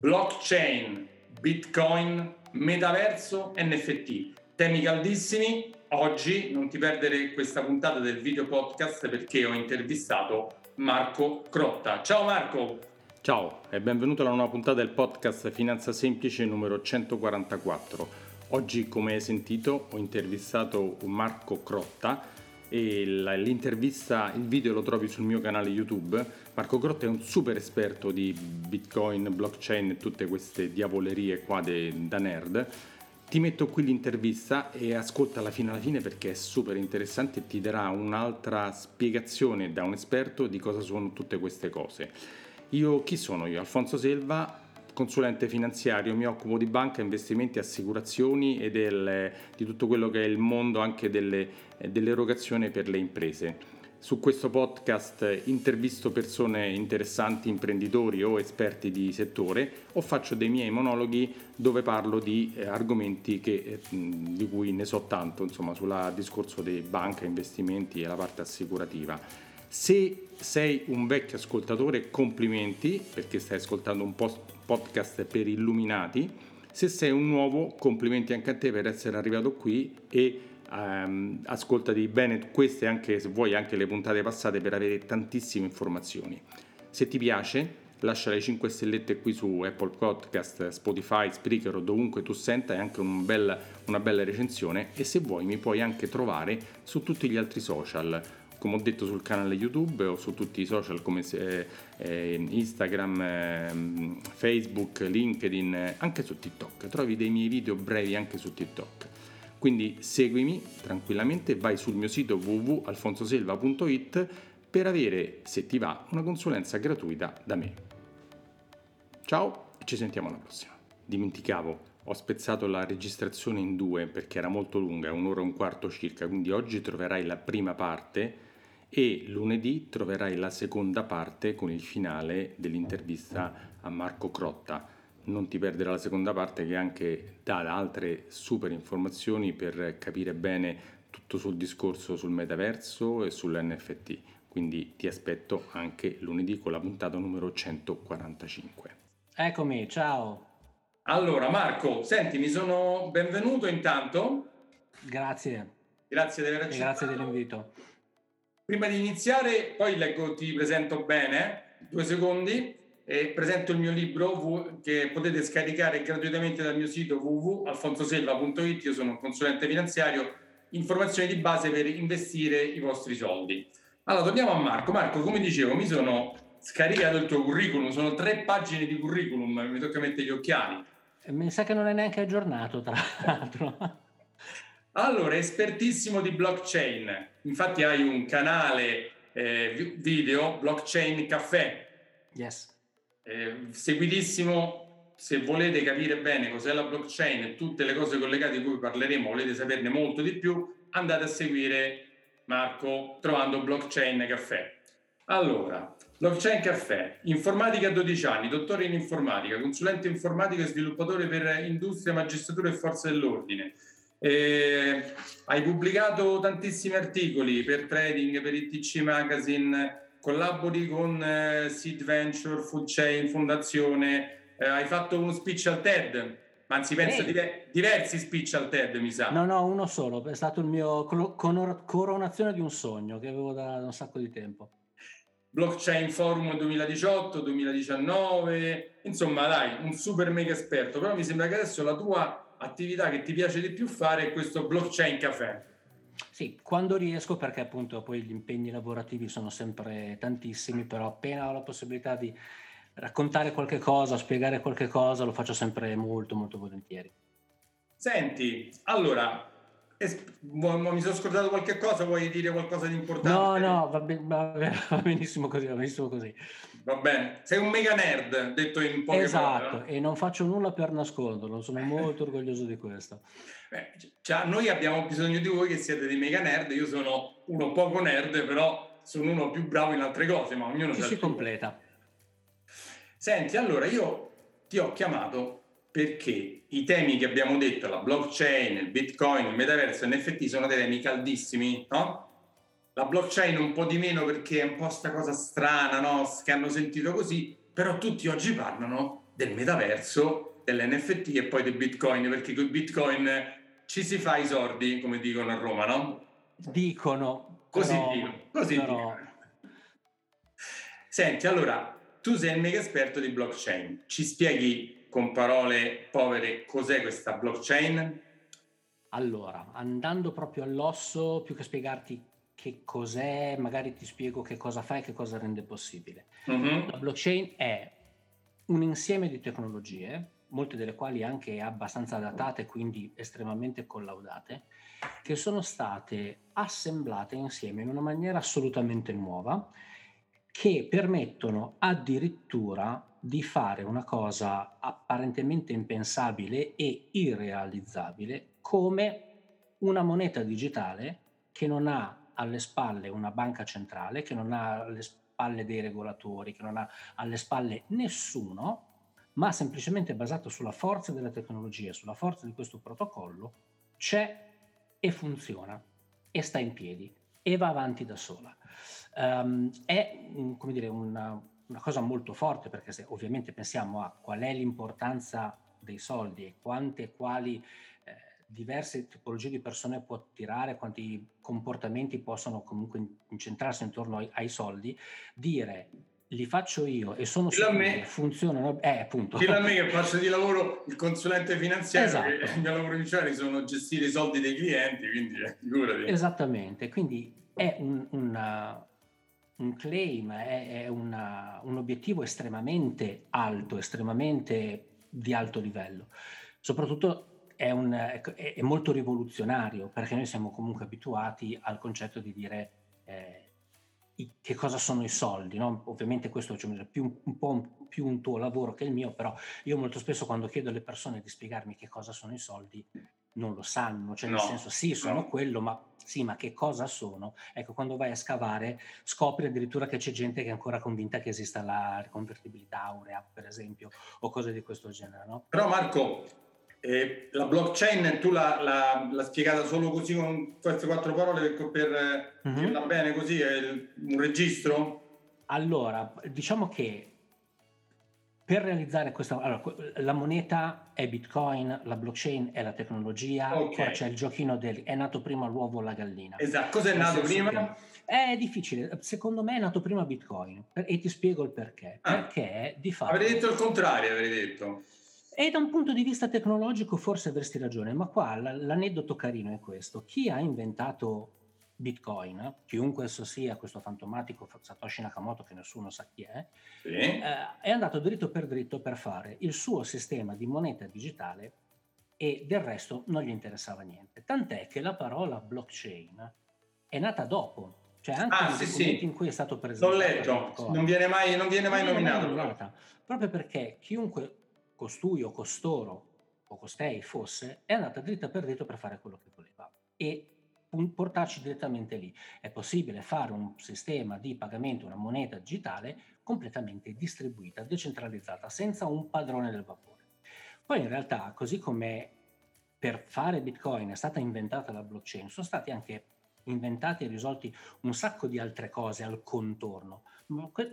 blockchain, bitcoin, metaverso, NFT. Temi caldissimi. Oggi non ti perdere questa puntata del video podcast perché ho intervistato Marco Crotta. Ciao Marco! Ciao e benvenuto alla nuova puntata del podcast Finanza Semplice numero 144. Oggi, come hai sentito, ho intervistato Marco Crotta e l'intervista, il video lo trovi sul mio canale YouTube. Marco Grotta è un super esperto di Bitcoin, blockchain e tutte queste diavolerie qua de, da nerd. Ti metto qui l'intervista e ascolta alla fine alla fine perché è super interessante e ti darà un'altra spiegazione da un esperto di cosa sono tutte queste cose. Io chi sono io? Alfonso Selva, consulente finanziario, mi occupo di banca, investimenti, assicurazioni e del, di tutto quello che è il mondo anche delle, dell'erogazione per le imprese. Su questo podcast intervisto persone interessanti, imprenditori o esperti di settore o faccio dei miei monologhi dove parlo di eh, argomenti che, eh, di cui ne so tanto, insomma, sul discorso di banca, investimenti e la parte assicurativa. Se sei un vecchio ascoltatore, complimenti perché stai ascoltando un podcast per illuminati. Se sei un nuovo, complimenti anche a te per essere arrivato qui e um, ascoltati bene queste anche se vuoi anche le puntate passate per avere tantissime informazioni. Se ti piace, lascia le 5 stellette qui su Apple Podcast, Spotify, Spreaker o dovunque tu senta e anche un bel, una bella recensione e se vuoi mi puoi anche trovare su tutti gli altri social come ho detto sul canale YouTube o su tutti i social come se, eh, Instagram, eh, Facebook, LinkedIn, eh, anche su TikTok. Trovi dei miei video brevi anche su TikTok. Quindi seguimi tranquillamente, vai sul mio sito www.alfonsoselva.it per avere, se ti va, una consulenza gratuita da me. Ciao e ci sentiamo alla prossima. Dimenticavo, ho spezzato la registrazione in due perché era molto lunga, un'ora e un quarto circa, quindi oggi troverai la prima parte e lunedì troverai la seconda parte con il finale dell'intervista a Marco Crotta. Non ti perdere la seconda parte che anche dà altre super informazioni per capire bene tutto sul discorso sul metaverso e sull'NFT. Quindi ti aspetto anche lunedì con la puntata numero 145. Eccomi, ciao. Allora Marco, senti, mi sono benvenuto intanto. Grazie. Grazie di aver accettato. Grazie dell'invito. Prima di iniziare, poi leggo, ti presento bene, due secondi, e presento il mio libro che potete scaricare gratuitamente dal mio sito www.alfonsoselva.it, io sono un consulente finanziario, informazioni di base per investire i vostri soldi. Allora, torniamo a Marco. Marco, come dicevo, mi sono scaricato il tuo curriculum, sono tre pagine di curriculum, mi tocca mettere gli occhiali. Mi sa che non è neanche aggiornato, tra l'altro. Allora, espertissimo di blockchain. Infatti hai un canale eh, video, Blockchain Caffè. Yes. Eh, seguitissimo, se volete capire bene cos'è la blockchain e tutte le cose collegate di cui parleremo, volete saperne molto di più, andate a seguire Marco trovando Blockchain Caffè. Allora, Blockchain Caffè, informatica a 12 anni, dottore in informatica, consulente informatico e sviluppatore per industria, magistratura e forze dell'ordine eh, hai pubblicato tantissimi articoli per trading, per ITC Magazine, collabori con eh, Seed Venture, Food Chain, Fondazione, eh, hai fatto uno speech al TED, anzi penso hey. diversi speech al TED mi sa. No, no, uno solo, è stato il mio coronazione di un sogno che avevo da, un sacco di tempo. Blockchain Forum 2018, 2019, insomma dai, un super mega esperto, però mi sembra che adesso la tua attività che ti piace di più fare è questo blockchain caffè. Sì, quando riesco, perché appunto poi gli impegni lavorativi sono sempre tantissimi, però appena ho la possibilità di raccontare qualche cosa, spiegare qualche cosa, lo faccio sempre molto molto volentieri. Senti, allora, es- mi sono scordato qualche cosa, vuoi dire qualcosa di importante? No, no, va, be- va, benissimo così, va benissimo così. Va bene, sei un mega nerd, detto in poche esatto, parole. Esatto, e non faccio nulla per nasconderlo, sono molto orgoglioso di questo. Beh, cioè, noi abbiamo bisogno di voi che siete dei mega nerd, io sono uno poco nerd, però sono uno più bravo in altre cose, ma ognuno Ci si completa. Senti, allora io ti ho chiamato perché i temi che abbiamo detto, la blockchain, il bitcoin, il metaverso, il NFT, sono dei temi caldissimi, no? la blockchain un po' di meno perché è un po' sta cosa strana, no? che hanno sentito così, però tutti oggi parlano del metaverso, dell'NFT e poi del Bitcoin, perché con Bitcoin ci si fa i sordi, come dicono a Roma, no? Dicono. Così però, dicono, così però... dicono. Senti, allora, tu sei il mega esperto di blockchain, ci spieghi con parole povere cos'è questa blockchain? Allora, andando proprio all'osso, più che spiegarti che cos'è, magari ti spiego che cosa fa e che cosa rende possibile. Mm-hmm. La blockchain è un insieme di tecnologie, molte delle quali anche abbastanza datate, quindi estremamente collaudate, che sono state assemblate insieme in una maniera assolutamente nuova, che permettono addirittura di fare una cosa apparentemente impensabile e irrealizzabile come una moneta digitale che non ha alle spalle una banca centrale, che non ha alle spalle dei regolatori, che non ha alle spalle nessuno, ma semplicemente basato sulla forza della tecnologia, sulla forza di questo protocollo, c'è e funziona e sta in piedi e va avanti da sola. Um, è come dire, una, una, cosa molto forte perché se ovviamente pensiamo a qual è l'importanza dei soldi e quante e quali eh, diverse tipologie di persone può attirare, quanti comportamenti possono comunque incentrarsi intorno ai, ai soldi, dire li faccio io e sono sicuro che funzionano. Eh, appunto. Dillo a me che faccio di lavoro il consulente finanziario, esatto. che il mio lavoro principale sono gestire i soldi dei clienti, quindi eh, figurati. Esattamente, quindi è un, una, un claim, è, è una, un obiettivo estremamente alto, estremamente di alto livello. Soprattutto è, un, è, è molto rivoluzionario perché noi siamo comunque abituati al concetto di dire... Eh, che cosa sono i soldi, no? ovviamente questo è cioè, più, un po' più un tuo lavoro che il mio, però io molto spesso quando chiedo alle persone di spiegarmi che cosa sono i soldi non lo sanno, cioè nel senso sì sono no. quello, ma sì ma che cosa sono? Ecco quando vai a scavare scopri addirittura che c'è gente che è ancora convinta che esista la riconvertibilità aurea per esempio o cose di questo genere. No? Però Marco, eh, la blockchain tu l'ha, l'ha, l'ha, spiegata solo così con queste quattro parole per, per mm-hmm. dirla bene così, è un registro? Allora, diciamo che per realizzare questa, allora, la moneta è Bitcoin, la blockchain è la tecnologia, okay. ora c'è il giochino del è nato prima l'uovo o la gallina. Esatto, cos'è nato prima? È difficile, secondo me è nato prima Bitcoin e ti spiego il perché. Ah. Perché di fatto... Avrei detto il contrario, avrei detto. E da un punto di vista tecnologico forse avresti ragione, ma qua l'aneddoto carino è questo. Chi ha inventato Bitcoin, chiunque esso sia, questo fantomatico Satoshi Nakamoto che nessuno sa chi è, sì. eh, è andato dritto per dritto per fare il suo sistema di moneta digitale e del resto non gli interessava niente. Tant'è che la parola blockchain è nata dopo, cioè anche ah, sì, sì. in cui è stato presentato. L'ho letto, non viene mai, non viene mai non nominato. Viene mai nominata, proprio perché chiunque costui o costoro o costei fosse, è andata dritta per dritto per fare quello che voleva e portarci direttamente lì. È possibile fare un sistema di pagamento, una moneta digitale completamente distribuita, decentralizzata, senza un padrone del vapore. Poi in realtà, così come per fare Bitcoin è stata inventata la blockchain, sono stati anche inventati e risolti un sacco di altre cose al contorno,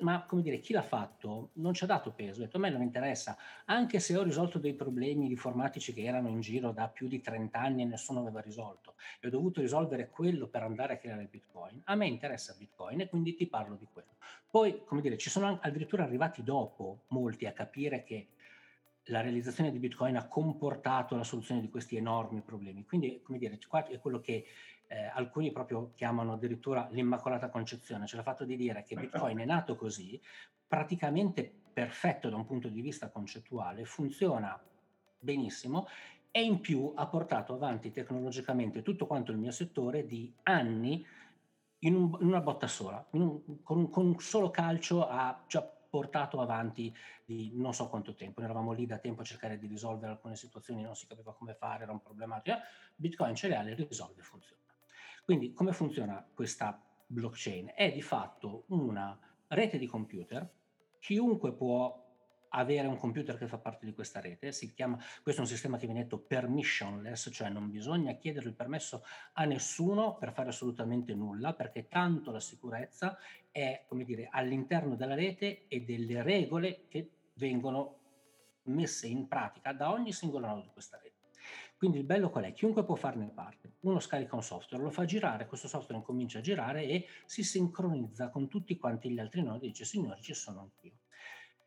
ma, come dire, chi l'ha fatto non ci ha dato peso, ha detto a me non interessa, anche se ho risolto dei problemi informatici che erano in giro da più di 30 anni e nessuno aveva risolto e ho dovuto risolvere quello per andare a creare Bitcoin, a me interessa Bitcoin e quindi ti parlo di quello. Poi, come dire, ci sono addirittura arrivati dopo molti a capire che la realizzazione di Bitcoin ha comportato la soluzione di questi enormi problemi. Quindi, come dire, è quello che eh, alcuni proprio chiamano addirittura l'immacolata concezione, cioè il fatto di dire che Bitcoin è nato così, praticamente perfetto da un punto di vista concettuale, funziona benissimo e in più ha portato avanti tecnologicamente tutto quanto il mio settore di anni in, un, in una botta sola, un, con, un, con, un, solo calcio ha già portato avanti di non so quanto tempo. Noi eravamo lì da tempo a cercare di risolvere alcune situazioni, non si capiva come fare, era un problema. Bitcoin ce le ha, le risolve e funziona. Quindi come funziona questa blockchain? È di fatto una rete di computer, chiunque può avere un computer che fa parte di questa rete, si chiama, questo è un sistema che viene detto permissionless, cioè non bisogna chiedere il permesso a nessuno per fare assolutamente nulla, perché tanto la sicurezza è, come dire, all'interno della rete e delle regole che vengono messe in pratica da ogni singolo nodo di questa rete. Quindi il bello qual è? Chiunque può farne parte. Uno scarica un software, lo fa girare, questo software incomincia a girare e si sincronizza con tutti quanti gli altri nodi e dice signori ci sono anch'io.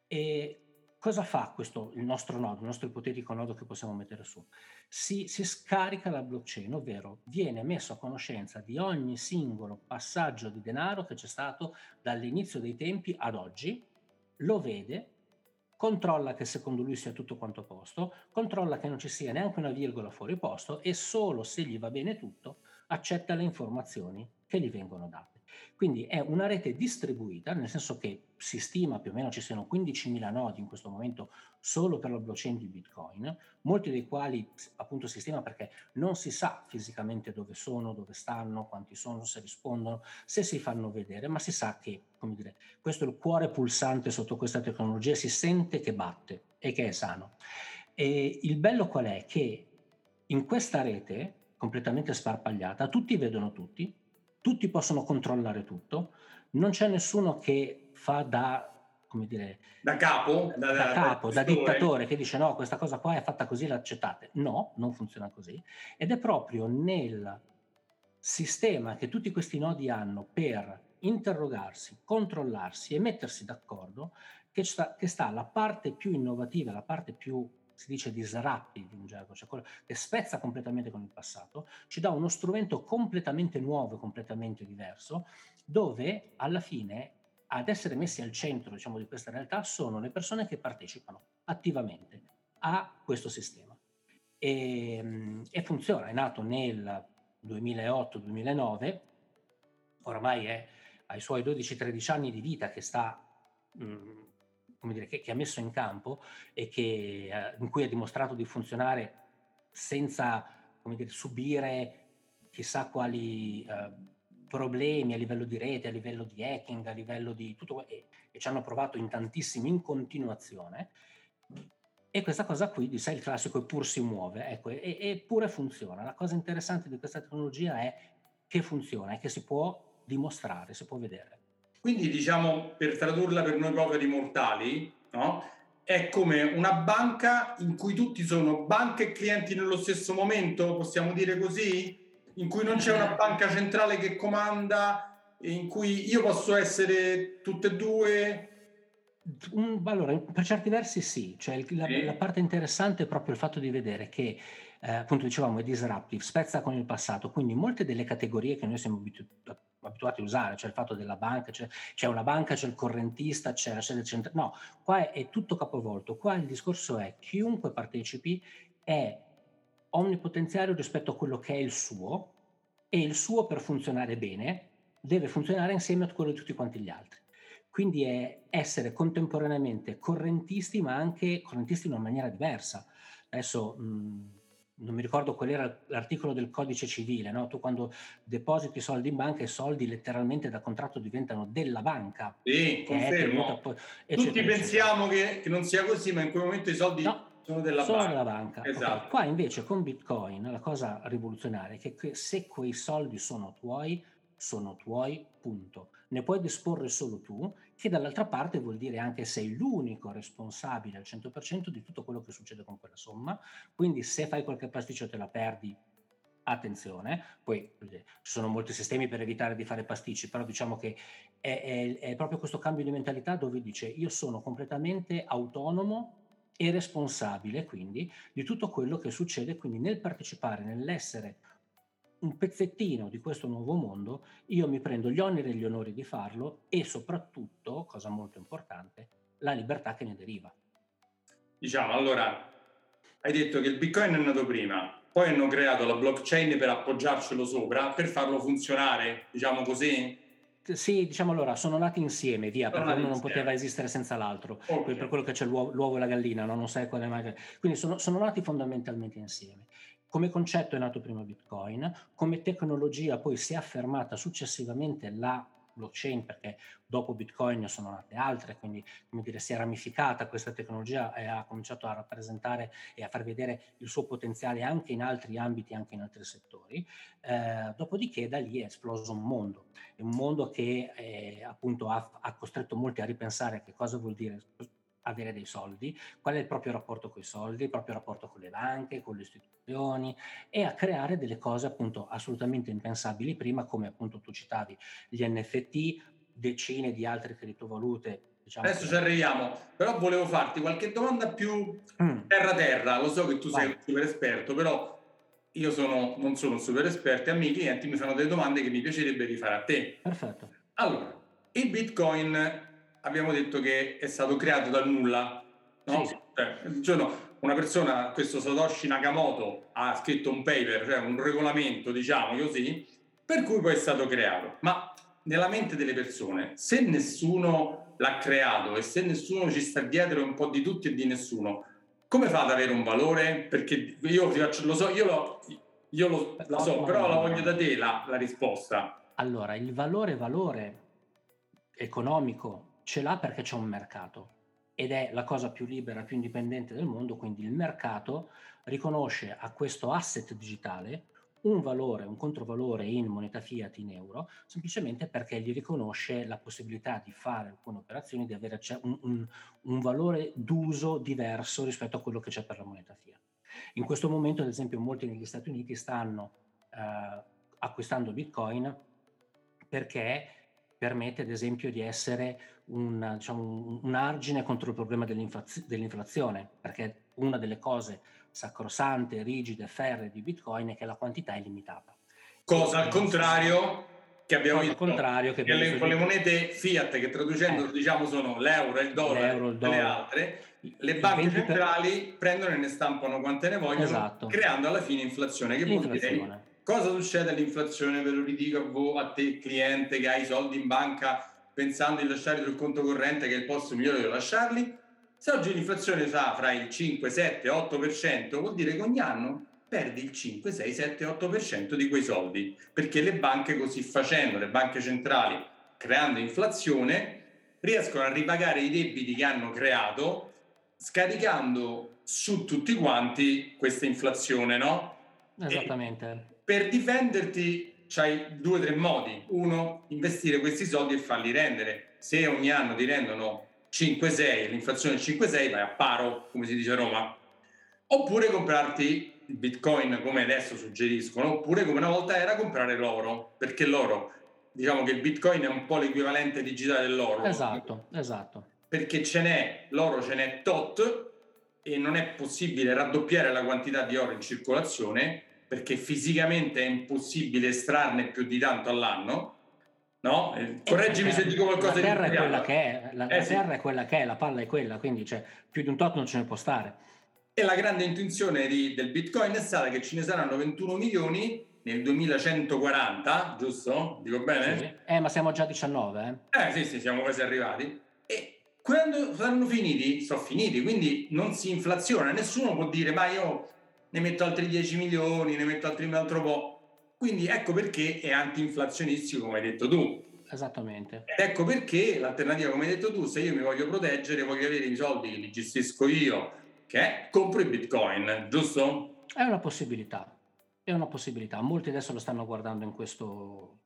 E cosa fa questo, il nostro nodo, il nostro ipotetico nodo che possiamo mettere su? Si, si scarica la blockchain, ovvero viene messo a conoscenza di ogni singolo passaggio di denaro che c'è stato dall'inizio dei tempi ad oggi, lo vede, controlla che secondo lui sia tutto quanto a posto, controlla che non ci sia neanche una virgola fuori posto e solo se gli va bene tutto accetta le informazioni che gli vengono date. Quindi è una rete distribuita, nel senso che si stima più o meno ci siano 15.000 nodi in questo momento solo per la blockchain di Bitcoin, molti dei quali appunto si stima perché non si sa fisicamente dove sono, dove stanno, quanti sono, se rispondono, se si fanno vedere, ma si sa che, come dire, questo è il cuore pulsante sotto questa tecnologia, si sente che batte e che è sano. E il bello qual è? Che in questa rete completamente sparpagliata, tutti vedono tutti, tutti possono controllare tutto, non c'è nessuno che fa da come dire, da capo, da, da, capo, da, da dittatore che dice no, questa cosa qua è fatta così, l'accettate. No, non funziona così. Ed è proprio nel sistema che tutti questi nodi hanno per interrogarsi, controllarsi e mettersi d'accordo che sta, che sta la parte più innovativa, la parte più si dice disruptive in gergo, cioè quello che spezza completamente con il passato, ci dà uno strumento completamente nuovo, completamente diverso, dove alla fine ad essere messi al centro diciamo, di questa realtà sono le persone che partecipano attivamente a questo sistema. E, ehm, e funziona, è nato nel 2008-2009, oramai è ai suoi 12-13 anni di vita che sta mh, mm, come dire, che, che, ha messo in campo e che, eh, in cui ha dimostrato di funzionare senza come dire, subire chissà quali eh, problemi a livello di rete, a livello di hacking, a livello di tutto, e, e ci hanno provato in tantissimi in continuazione. E questa cosa qui, di sé il classico eppur si muove, ecco, eppure funziona. La cosa interessante di questa tecnologia è che funziona e che si può dimostrare, si può vedere. Quindi diciamo, per tradurla per noi poveri mortali, no? è come una banca in cui tutti sono banche e clienti nello stesso momento, possiamo dire così? In cui non c'è una banca centrale che comanda, in cui io posso essere tutte e due. Allora, per certi versi sì, cioè la, la parte interessante è proprio il fatto di vedere che eh, appunto dicevamo è disruptive, spezza con il passato, quindi molte delle categorie che noi siamo abituati abituati a usare, cioè il fatto della banca, c'è, c'è una banca, c'è il correntista, c'è la sede centrale, no, qua è, è tutto capovolto, qua il discorso è chiunque partecipi è omnipotenziario rispetto a quello che è il suo e il suo per funzionare bene deve funzionare insieme a quello di tutti quanti gli altri. Quindi è essere contemporaneamente correntisti, ma anche correntisti in una maniera diversa. Adesso mh, non mi ricordo qual era l'articolo del codice civile, no? tu quando depositi soldi in banca i soldi letteralmente da contratto diventano della banca. Sì, confermo. Poi, Tutti pensiamo che, che, non sia così, ma in quel momento i soldi no, sono della sono banca. Della banca. Esatto. Okay. Qua invece con Bitcoin la cosa rivoluzionaria è che se quei soldi sono tuoi, sono tuoi, punto. Ne puoi disporre solo tu, che dall'altra parte vuol dire anche sei l'unico responsabile al 100% di tutto quello che succede con quella somma. Quindi se fai qualche pasticcio te la perdi, attenzione. Poi ci sono molti sistemi per evitare di fare pasticci, però diciamo che è, è, è proprio questo cambio di mentalità dove dice io sono completamente autonomo e responsabile quindi di tutto quello che succede, quindi nel partecipare, nell'essere un pezzettino di questo nuovo mondo, io mi prendo gli oneri e gli onori di farlo e soprattutto, cosa molto importante, la libertà che ne deriva. Diciamo, allora, hai detto che il Bitcoin è nato prima, poi hanno creato la blockchain per appoggiarcelo sopra, per farlo funzionare, diciamo così? Sì, diciamo allora, sono nati insieme, via, sono perché uno non poteva esistere senza l'altro, okay. per quello che c'è l'uovo, l'uovo, e la gallina, no? non sai quale mai... Quindi sono, sono nati fondamentalmente insieme. Come concetto è nato prima Bitcoin, come tecnologia poi si è affermata successivamente la blockchain perché dopo Bitcoin sono nate altre, quindi come dire, si è ramificata questa tecnologia e ha cominciato a rappresentare e a far vedere il suo potenziale anche in altri ambiti, anche in altri settori. Eh, dopodiché da lì è esploso un mondo, un mondo che eh, appunto ha, ha, costretto molti a ripensare che cosa vuol dire avere dei soldi, qual è il proprio rapporto con i soldi, il proprio rapporto con le banche, con le istituzioni e a creare delle cose appunto assolutamente impensabili prima, come appunto tu citavi gli NFT, decine di altre criptovalute. Diciamo Adesso ci arriviamo, però volevo farti qualche domanda più mm. terra-terra. Lo so che tu Vai. sei un super esperto, però io sono, non sono un super esperto e a miei clienti mi fanno delle domande che mi piacerebbe rifare a te. Perfetto. Allora, il Bitcoin abbiamo detto che è stato creato dal nulla, no? Sì. Cioè, giorno una persona, questo Satoshi Nakamoto, ha scritto un paper, cioè un regolamento, diciamo così, per cui poi è stato creato. Ma nella mente delle persone, se nessuno l'ha creato e se nessuno ci sta dietro un po' di tutti e di nessuno, come fa ad avere un valore? Perché io lo so, io lo, io lo, la so, però la voglio da te la, la risposta. Allora, il valore, valore economico ce l'ha perché c'è un mercato ed è la cosa più libera, più indipendente del mondo, quindi il mercato riconosce a questo asset digitale un valore, un controvalore in moneta fiat in euro, semplicemente perché gli riconosce la possibilità di fare alcune operazioni, di avere un, un, un valore d'uso diverso rispetto a quello che c'è per la moneta fiat. In questo momento, ad esempio, molti negli Stati Uniti stanno eh, acquistando Bitcoin perché permette ad esempio di essere un, diciamo, un argine contro il problema dell'inflazione, perché una delle cose sacrosante, rigide, ferre di Bitcoin è che la quantità è limitata. Cosa al contrario che abbiamo visto contrario che abbiamo le, con le monete fiat che traducendo eh. diciamo sono l'euro, il dollaro e le altre, le banche centrali prendono e ne stampano quante ne vogliono, esatto. creando alla fine inflazione. Che vuol dire cosa succede all'inflazione? Ve lo ridico a voi, a te cliente che hai i soldi in banca pensando di lasciarli sul conto corrente che è il posto migliore dove lasciarli se oggi l'inflazione fa fra il 5, 7, 8%, vuol dire che ogni anno perdi il 5, 6, 7, 8% di quei soldi, perché le banche così facendo, le banche centrali, creando inflazione, riescono a ripagare i debiti che hanno creato, scaricando su tutti quanti questa inflazione, no? Esattamente. E per difenderti c'hai due o tre modi. Uno, investire questi soldi e farli rendere. Se ogni anno ti rendono 5-6, l'inflazione è 5-6, vai a paro, come si dice a Roma. Oppure comprarti il bitcoin come adesso suggeriscono, oppure come una volta era comprare l'oro, perché l'oro, diciamo che il bitcoin è un po' l'equivalente digitale dell'oro. Esatto, esatto. Perché ce n'è, l'oro ce n'è tot e non è possibile raddoppiare la quantità di oro in circolazione perché fisicamente è impossibile estrarne più di tanto all'anno No? Eh, correggimi se dico qualcosa la terra di è quella che è, la, eh, la terra sì. è quella che è, la palla è quella, quindi cioè, più di un tot non ce ne può stare. E la grande intenzione di, del Bitcoin è stata che ce ne saranno 21 milioni nel 2140, giusto? Dico bene? Sì. Eh, ma siamo già a 19, eh? Eh sì, sì, siamo quasi arrivati. E quando saranno finiti, sono finiti, quindi non si inflaziona, nessuno può dire ma io ne metto altri 10 milioni, ne metto altri un altro po'. Quindi ecco perché è anti-inflazionistico, come hai detto tu. Esattamente. Ed ecco perché l'alternativa, come hai detto tu, se io mi voglio proteggere, voglio avere i soldi che li gestisco io, che è compro i bitcoin, giusto? È una possibilità. È una possibilità. Molti adesso lo stanno guardando in questo,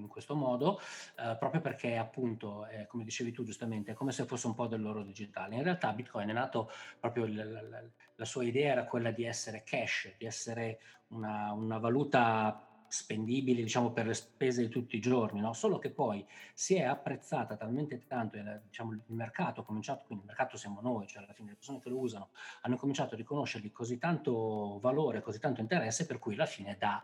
in questo modo, eh, proprio perché appunto, eh, come dicevi tu giustamente, è come se fosse un po' dell'oro digitale. In realtà Bitcoin è nato proprio, la, la, la sua idea era quella di essere cash, di essere una, una valuta spendibili diciamo per le spese di tutti i giorni, no? solo che poi si è apprezzata talmente tanto, e diciamo, il mercato ha cominciato, quindi il mercato siamo noi, cioè alla fine le persone che lo usano hanno cominciato a riconoscergli così tanto valore, così tanto interesse, per cui alla fine da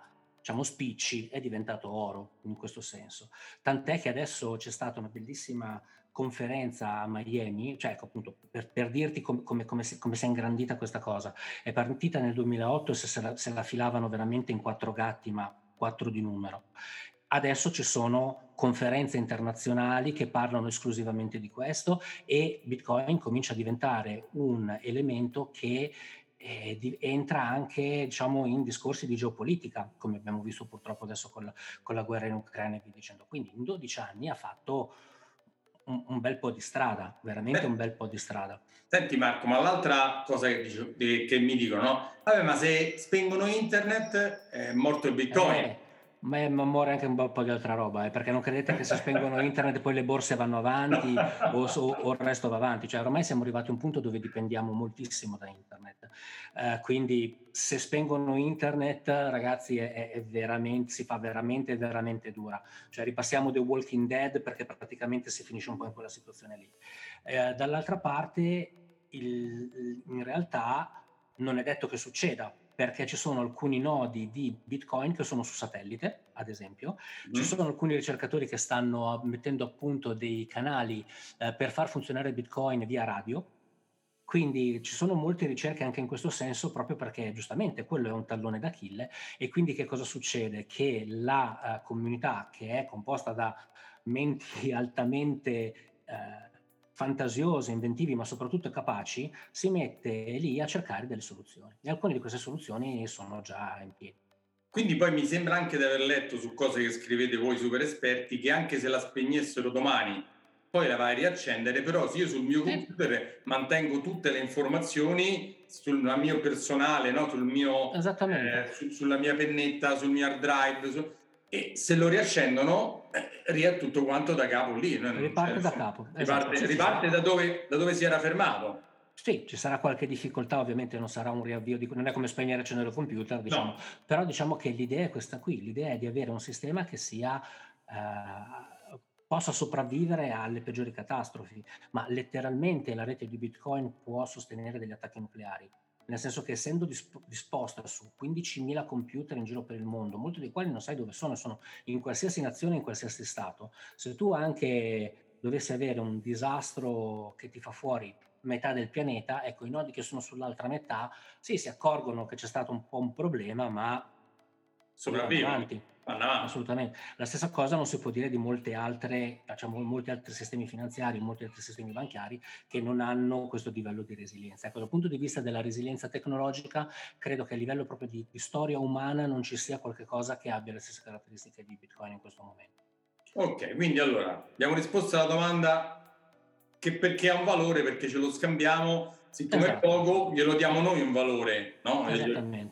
diciamo spicci è diventato oro in questo senso. Tant'è che adesso c'è stata una bellissima conferenza a Miami, cioè ecco, appunto per, per dirti com, come, come, si, come, si, è ingrandita questa cosa. È partita nel 2008 e se, se, la, se la filavano veramente in quattro gatti, ma quattro di numero. Adesso ci sono conferenze internazionali che parlano esclusivamente di questo e Bitcoin comincia a diventare un elemento che eh, di, entra anche diciamo, in discorsi di geopolitica, come abbiamo visto purtroppo adesso con la, con la guerra in Ucraina e via dicendo. Quindi in 12 anni ha fatto un, un bel po' di strada, veramente Beh, un bel po' di strada. Senti Marco, ma l'altra cosa che, dico, che mi dicono, no? Vabbè, ma se spengono internet è morto il bitcoin. Eh, Ma, è, ma muore anche un po' di altra roba, eh, perché non credete che se spengono internet poi le borse vanno avanti o, o, o, il resto va avanti. Cioè ormai siamo arrivati a un punto dove dipendiamo moltissimo da internet. Eh, quindi se spengono internet, ragazzi, è, è veramente, si fa veramente, veramente dura. Cioè ripassiamo The Walking Dead perché praticamente si finisce un po' in quella situazione lì. Eh, dall'altra parte, il, in realtà non è detto che succeda, perché ci sono alcuni nodi di Bitcoin che sono su satellite, ad esempio, mm. ci sono alcuni ricercatori che stanno mettendo a punto dei canali eh, per far funzionare Bitcoin via radio, quindi ci sono molte ricerche anche in questo senso, proprio perché giustamente quello è un tallone d'Achille. E quindi che cosa succede? Che la uh, comunità, che è composta da menti altamente uh, fantasiose, inventivi, ma soprattutto capaci, si mette lì a cercare delle soluzioni. E alcune di queste soluzioni sono già in piedi. Quindi poi mi sembra anche di aver letto su cose che scrivete voi super esperti che anche se la spegnessero domani poi la vai a riaccendere, però se io sul mio computer mantengo tutte le informazioni sul mio personale, no? sul mio, eh, su, sulla mia pennetta, sul mio hard drive, su, e se lo riaccendono eh, tutto quanto da capo lì. Riparte cioè, da capo. Riparte, esatto, riparte da, dove, da, dove, si era fermato. Sì, ci sarà qualche difficoltà, ovviamente non sarà un riavvio, di, non è come spegnere e accendere il computer, diciamo. no. però diciamo che l'idea è questa qui, l'idea è di avere un sistema che sia... Uh, possa sopravvivere alle peggiori catastrofi, ma letteralmente la rete di Bitcoin può sostenere degli attacchi nucleari nel senso che essendo disp- disposta su 15.000 computer in giro per il mondo, molti dei quali non sai dove sono, sono in qualsiasi nazione, in qualsiasi stato, se tu anche dovessi avere un disastro che ti fa fuori metà del pianeta, ecco, i nodi che sono sull'altra metà, sì, si accorgono che c'è stato un po' un problema, ma sopravvivono. Assolutamente. La stessa cosa non si può dire di molte altre, diciamo, molti altri sistemi finanziari, molti altri sistemi bancari che non hanno questo livello di resilienza. Ecco, dal punto di vista della resilienza tecnologica, credo che a livello proprio di, di storia umana non ci sia qualcosa che abbia le stesse caratteristiche di Bitcoin in questo momento. Ok, quindi allora abbiamo risposto alla domanda che perché ha un valore, perché ce lo scambiamo siccome esatto. è poco, glielo diamo noi un valore, no?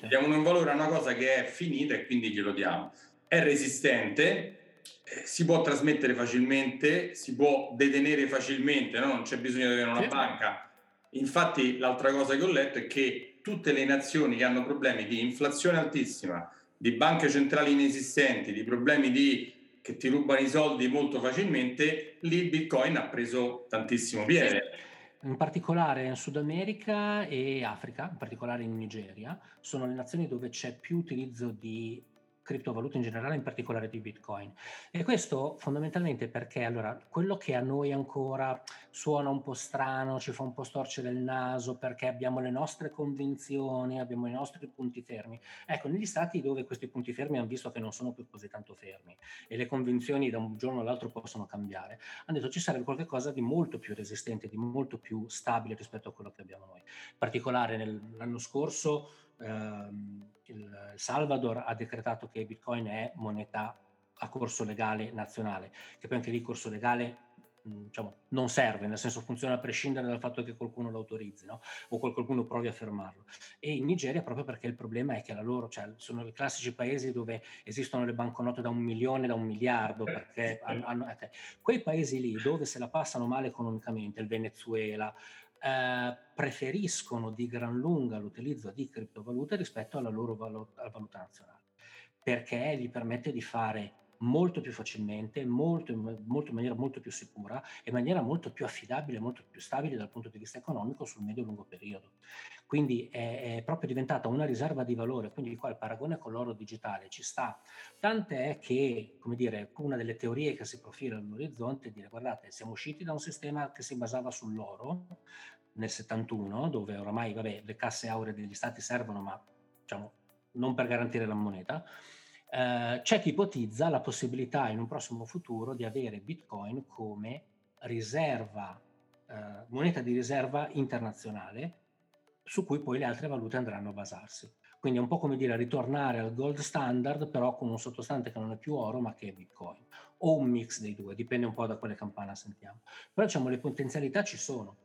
Diamo un valore a una cosa che è finita e quindi glielo diamo è resistente, eh, si può trasmettere facilmente, si può detenere facilmente, no? non c'è bisogno di avere una sì. banca. Infatti l'altra cosa che ho letto è che tutte le nazioni che hanno problemi di inflazione altissima, di banche centrali inesistenti, di problemi di che ti rubano i soldi molto facilmente, lì Bitcoin ha preso tantissimo piede. In particolare in Sud America e Africa, in particolare in Nigeria, sono le nazioni dove c'è più utilizzo di criptovalute in generale, in particolare di Bitcoin. E questo fondamentalmente perché allora quello che a noi ancora suona un po' strano, ci fa un po' storcere il naso perché abbiamo le nostre convinzioni, abbiamo i nostri punti fermi. Ecco, negli stati dove questi punti fermi hanno visto che non sono più così tanto fermi e le convinzioni da un giorno all'altro possono cambiare, hanno detto ci sarebbe qualcosa di molto più resistente, di molto più stabile rispetto a quello che abbiamo noi. In particolare nell'anno scorso ehm, il Salvador ha decretato che Bitcoin è moneta a corso legale nazionale, che poi anche lì corso legale diciamo, non serve, nel senso funziona a prescindere dal fatto che qualcuno lo autorizzi no? o qualcuno provi a fermarlo. E in Nigeria proprio perché il problema è che la loro, cioè, sono i classici paesi dove esistono le banconote da un milione, da un miliardo, perché hanno, hanno, okay. quei paesi lì dove se la passano male economicamente, il Venezuela, eh, preferiscono di gran lunga l'utilizzo di criptovalute rispetto alla loro alla valuta nazionale, perché gli permette di fare molto più facilmente, molto, molto, in maniera molto più sicura e in maniera molto più affidabile, molto più stabile dal punto di vista economico sul medio-lungo periodo. Quindi è, è, proprio diventata una riserva di valore, quindi qua il paragone con l'oro digitale ci sta. Tant'è che, come dire, una delle teorie che si profila all'orizzonte è dire guardate, siamo usciti da un sistema che si basava sull'oro nel 71, dove oramai vabbè, le casse auree degli stati servono, ma diciamo non per garantire la moneta, eh, c'è chi ipotizza la possibilità in un prossimo futuro di avere Bitcoin come riserva, eh, moneta di riserva internazionale su cui poi le altre valute andranno a basarsi. Quindi è un po' come dire ritornare al gold standard, però con un sottostante che non è più oro, ma che è Bitcoin. O un mix dei due, dipende un po' da quale campana sentiamo. Però diciamo le potenzialità ci sono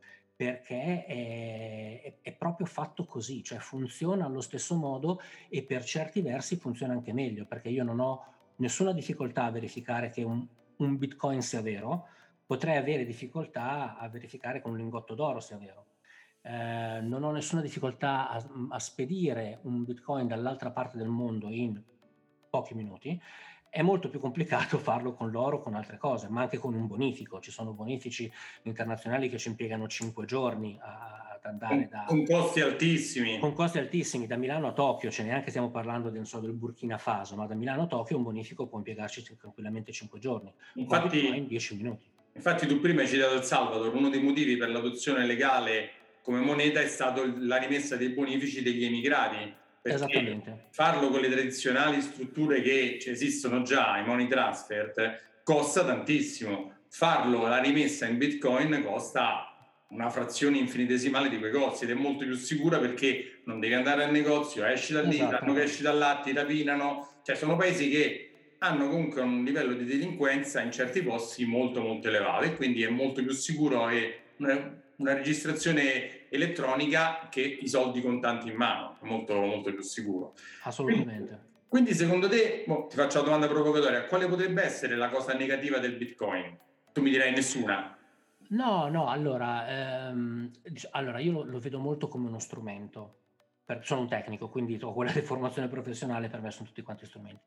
perché è, è, proprio fatto così, cioè funziona allo stesso modo e per certi versi funziona anche meglio, perché io non ho nessuna difficoltà a verificare che un, un bitcoin sia vero, potrei avere difficoltà a verificare che un lingotto d'oro sia vero. Eh, non ho nessuna difficoltà a, a, spedire un bitcoin dall'altra parte del mondo in pochi minuti, è molto più complicato farlo con l'oro o con altre cose, ma anche con un bonifico. Ci sono bonifici internazionali che ci impiegano 5 giorni ad andare da... Con costi altissimi. Con costi altissimi, da Milano a Tokyo, cioè neanche stiamo parlando del, so, del Burkina Faso, ma da Milano a Tokyo un bonifico può impiegarci tranquillamente 5 giorni. Infatti, in 10 minuti. Infatti tu prima hai citato Il Salvador, uno dei motivi per l'adozione legale come moneta è stato la rimessa dei bonifici degli emigrati Esattamente. Farlo con le tradizionali strutture che esistono già, i money transfer, costa tantissimo. Farlo la rimessa in Bitcoin costa una frazione infinitesimale di quei costi ed è molto più sicura perché non devi andare al negozio, esci da lì, esatto. sanno che esci da là, ti rapinano. Cioè sono paesi che hanno comunque un livello di delinquenza in certi posti molto molto elevato e quindi è molto più sicuro e una registrazione elettronica che i soldi contanti in mano, molto, molto più sicuro. Assolutamente. Quindi, quindi secondo te, boh, ti faccio la domanda provocatoria, quale potrebbe essere la cosa negativa del Bitcoin? Tu mi direi nessuna. No, no, allora, ehm, allora io lo, lo, vedo molto come uno strumento. Per, sono un tecnico, quindi ho quella di formazione professionale, per me sono tutti quanti strumenti.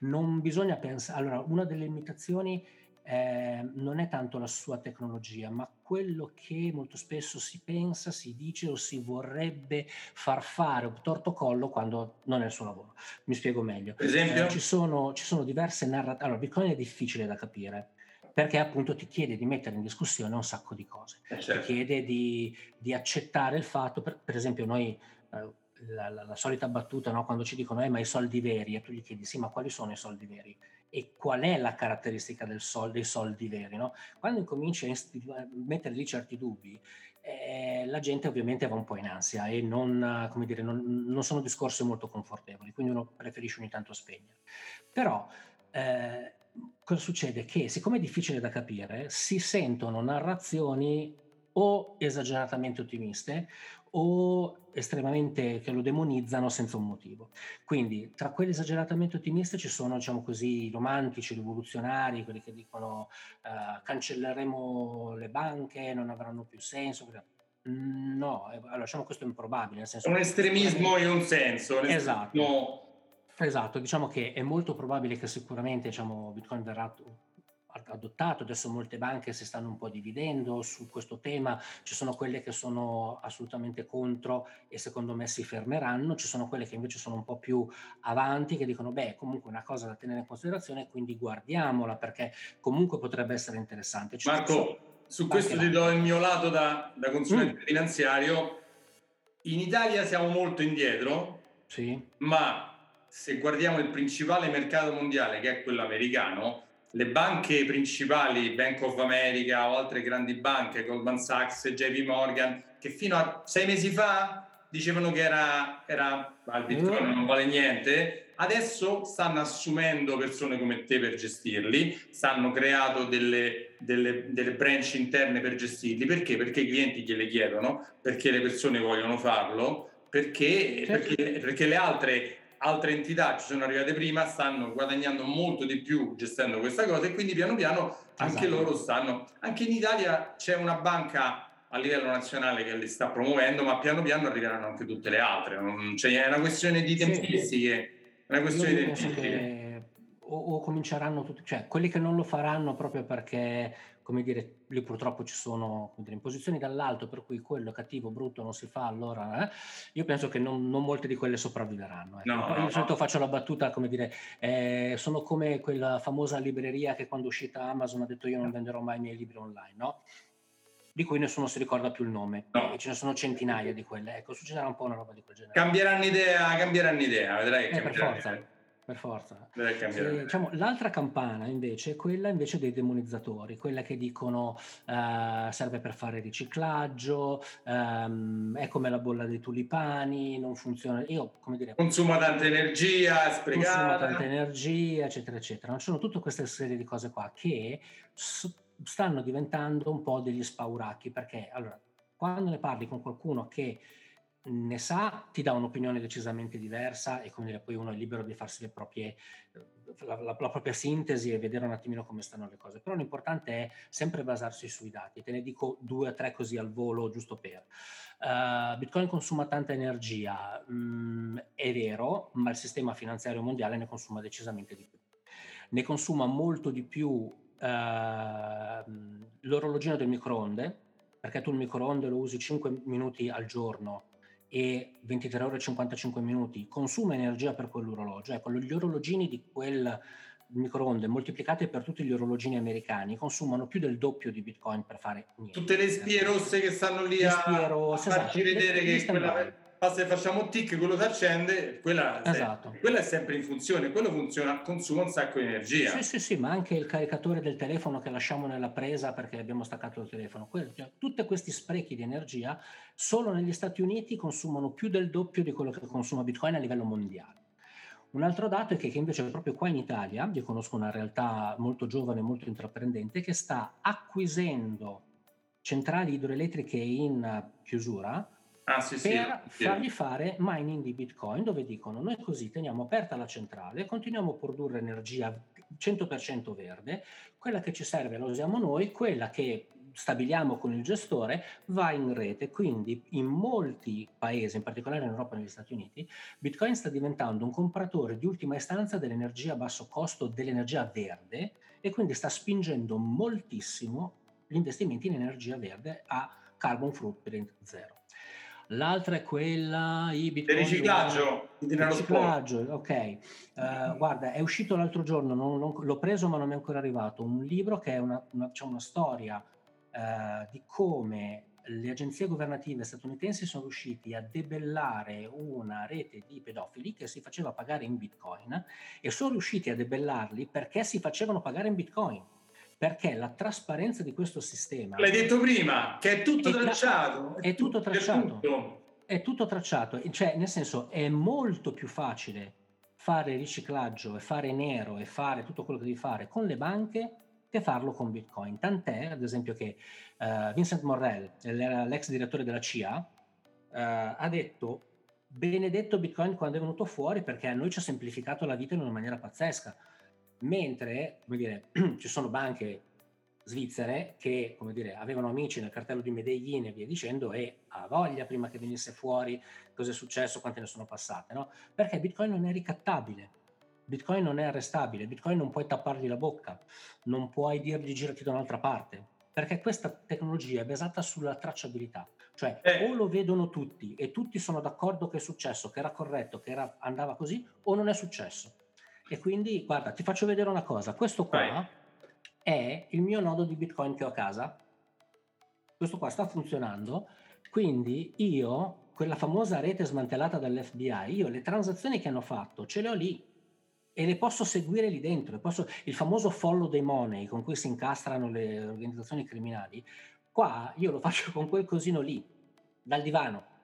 Non bisogna pensare, allora, una delle limitazioni eh, non è tanto la sua tecnologia, ma quello che molto spesso si pensa, si dice o si vorrebbe far fare un tortocollo quando non è il suo lavoro. Mi spiego meglio. Per esempio? Eh, ci, sono, ci sono diverse narrative. Allora, Bitcoin è difficile da capire perché appunto ti chiede di mettere in discussione un sacco di cose. Eh certo. Ti chiede di, di, accettare il fatto, per, per esempio noi... Eh, la, la, la, solita battuta no? quando ci dicono eh, ma i soldi veri e tu gli chiedi sì ma quali sono i soldi veri e qual è la caratteristica sol- dei soldi veri. No? Quando incominci a, mettere lì certi dubbi, eh, la gente ovviamente va un po' in ansia e non, dire, non, non, sono discorsi molto confortevoli, quindi uno preferisce ogni tanto spegnere. Però eh, cosa succede? Che siccome è difficile da capire, si sentono narrazioni o esageratamente ottimiste o estremamente che lo demonizzano senza un motivo. Quindi tra quelli esageratamente ottimisti ci sono, diciamo così, romantici, rivoluzionari, quelli che dicono uh, cancelleremo le banche, non avranno più senso. No, eh, allora diciamo questo è improbabile. Nel senso un estremismo in un senso. Esatto. Esatto, diciamo che è molto probabile che sicuramente diciamo, Bitcoin verrà adottato, adesso molte banche si stanno un po' dividendo su questo tema, ci sono quelle che sono assolutamente contro e secondo me si fermeranno, ci sono quelle che invece sono un po' più avanti che dicono beh comunque una cosa da tenere in considerazione quindi guardiamola perché comunque potrebbe essere interessante. Ci Marco, su questo ti do il mio lato da, da consulente mm. finanziario, in Italia siamo molto indietro, sì. ma se guardiamo il principale mercato mondiale che è quello americano, le banche principali, Bank of America o altre grandi banche, Goldman Sachs, JP Morgan, che fino a sei mesi fa dicevano che era, era il bitcoin non vale niente, adesso stanno assumendo persone come te per gestirli, stanno creando delle, delle, delle branch interne per gestirli, perché? Perché i clienti gliele chiedono, perché le persone vogliono farlo, perché, certo. perché, perché le altre altre entità ci sono arrivate prima, stanno guadagnando molto di più gestendo questa cosa e quindi piano piano anche esatto. loro stanno. Anche in Italia c'è una banca a livello nazionale che li sta promuovendo, ma piano piano arriveranno anche tutte le altre. Non, cioè, è una questione di tempistiche. È una questione di tempistiche. O, o cominceranno tutti, cioè quelli che non lo faranno proprio perché come dire, lì purtroppo ci sono dire, imposizioni dall'alto per cui quello cattivo, brutto non si fa, allora eh? io penso che non, non, molte di quelle sopravviveranno. Ecco. No, io solito faccio la battuta, come dire, eh, sono come quella famosa libreria che quando è uscita Amazon ha detto io non venderò mai i miei libri online, no? di cui nessuno si ricorda più il nome, no. e ce ne sono centinaia di quelle. Ecco, succederà un po' una roba di quel genere. Cambieranno idea, cambieranno idea, vedrai che eh, per forza. Idea per forza. E, diciamo, l'altra campana invece è quella invece dei demonizzatori, quella che dicono uh, serve per fare riciclaggio, um, è come la bolla dei tulipani, non funziona. Io, come dire, consuma tanta energia, sprecata. Consuma tanta energia, eccetera, eccetera. Ci sono tutte queste serie di cose qua che stanno diventando un po' degli spauracchi perché allora quando ne parli con qualcuno che ne sa ti dà un'opinione decisamente diversa e dire, poi uno è libero di farsi le proprie, la, la, la, propria sintesi e vedere un attimino come stanno le cose. Però l'importante è sempre basarsi sui dati. Te ne dico due o tre così al volo, giusto per. Uh, Bitcoin consuma tanta energia, mm, è vero, ma il sistema finanziario mondiale ne consuma decisamente di più. Ne consuma molto di più uh, l'orologino del microonde, perché tu il microonde lo usi 5 minuti al giorno e 23 ore e 55 minuti, consuma energia per quell'orologio. Ecco, gli orologini di quel microonde moltiplicate per tutti gli orologini americani consumano più del doppio di bitcoin per fare niente. Tutte le spie rosse che stanno lì a, rosse, a farci esatto, vedere che quella, basta che facciamo tic, quello si accende, quella, esatto. è, quella, è sempre in funzione, quello funziona, consuma un sacco di energia. Sì, sì, sì, ma anche il caricatore del telefono che lasciamo nella presa perché abbiamo staccato il telefono. Quello, cioè, tutti questi sprechi di energia solo negli Stati Uniti consumano più del doppio di quello che consuma Bitcoin a livello mondiale. Un altro dato è che, che invece proprio qua in Italia, io conosco una realtà molto giovane, molto intraprendente, che sta acquisendo centrali idroelettriche in chiusura, ah, sì, per sì, fargli fare mining di Bitcoin, dove dicono noi così teniamo aperta la centrale, continuiamo a produrre energia 100% verde, quella che ci serve la usiamo noi, quella che stabiliamo con il gestore va in rete. Quindi in molti paesi, in particolare in Europa e negli Stati Uniti, Bitcoin sta diventando un compratore di ultima istanza dell'energia a basso costo, dell'energia verde e quindi sta spingendo moltissimo gli investimenti in energia verde a carbon footprint zero. L'altra è quella i bitcoin. Il riciclaggio. Il riciclaggio, ok. Uh, guarda, è uscito l'altro giorno, non, non, l'ho preso ma non è ancora arrivato, un libro che è una, una, cioè una storia uh, di come le agenzie governative statunitensi sono riusciti a debellare una rete di pedofili che si faceva pagare in bitcoin e sono riusciti a debellarli perché si facevano pagare in bitcoin perché la trasparenza di questo sistema... L'hai detto prima, che è tutto è tracciato. È, tutto tracciato. È tutto. è tutto tracciato, cioè nel senso è molto più facile fare riciclaggio e fare nero e fare tutto quello che devi fare con le banche che farlo con Bitcoin. Tant'è, ad esempio, che uh, Vincent Morrell, l'ex direttore della CIA, uh, ha detto benedetto Bitcoin quando è venuto fuori perché a noi ci ha semplificato la vita in una maniera pazzesca mentre come dire, ci sono banche svizzere che come dire, avevano amici nel cartello di Medellin e via dicendo e a voglia prima che venisse fuori cosa è successo, quante ne sono passate, no? perché Bitcoin non è ricattabile. Bitcoin non è arrestabile, Bitcoin non puoi tappargli la bocca, non puoi dirgli girati da un'altra parte, perché questa tecnologia è basata sulla tracciabilità, cioè eh. o lo vedono tutti e tutti sono d'accordo che è successo, che era corretto, che era, andava così, o non è successo. E quindi, guarda, ti faccio vedere una cosa. Questo qua Vai. è il mio nodo di Bitcoin che ho a casa. Questo qua sta funzionando. Quindi io, quella famosa rete smantellata dall'FBI, io le transazioni che hanno fatto ce le ho lì e le posso seguire lì dentro. Posso, il famoso follow dei money con cui si incastrano le organizzazioni criminali, qua io lo faccio con quel cosino lì, dal divano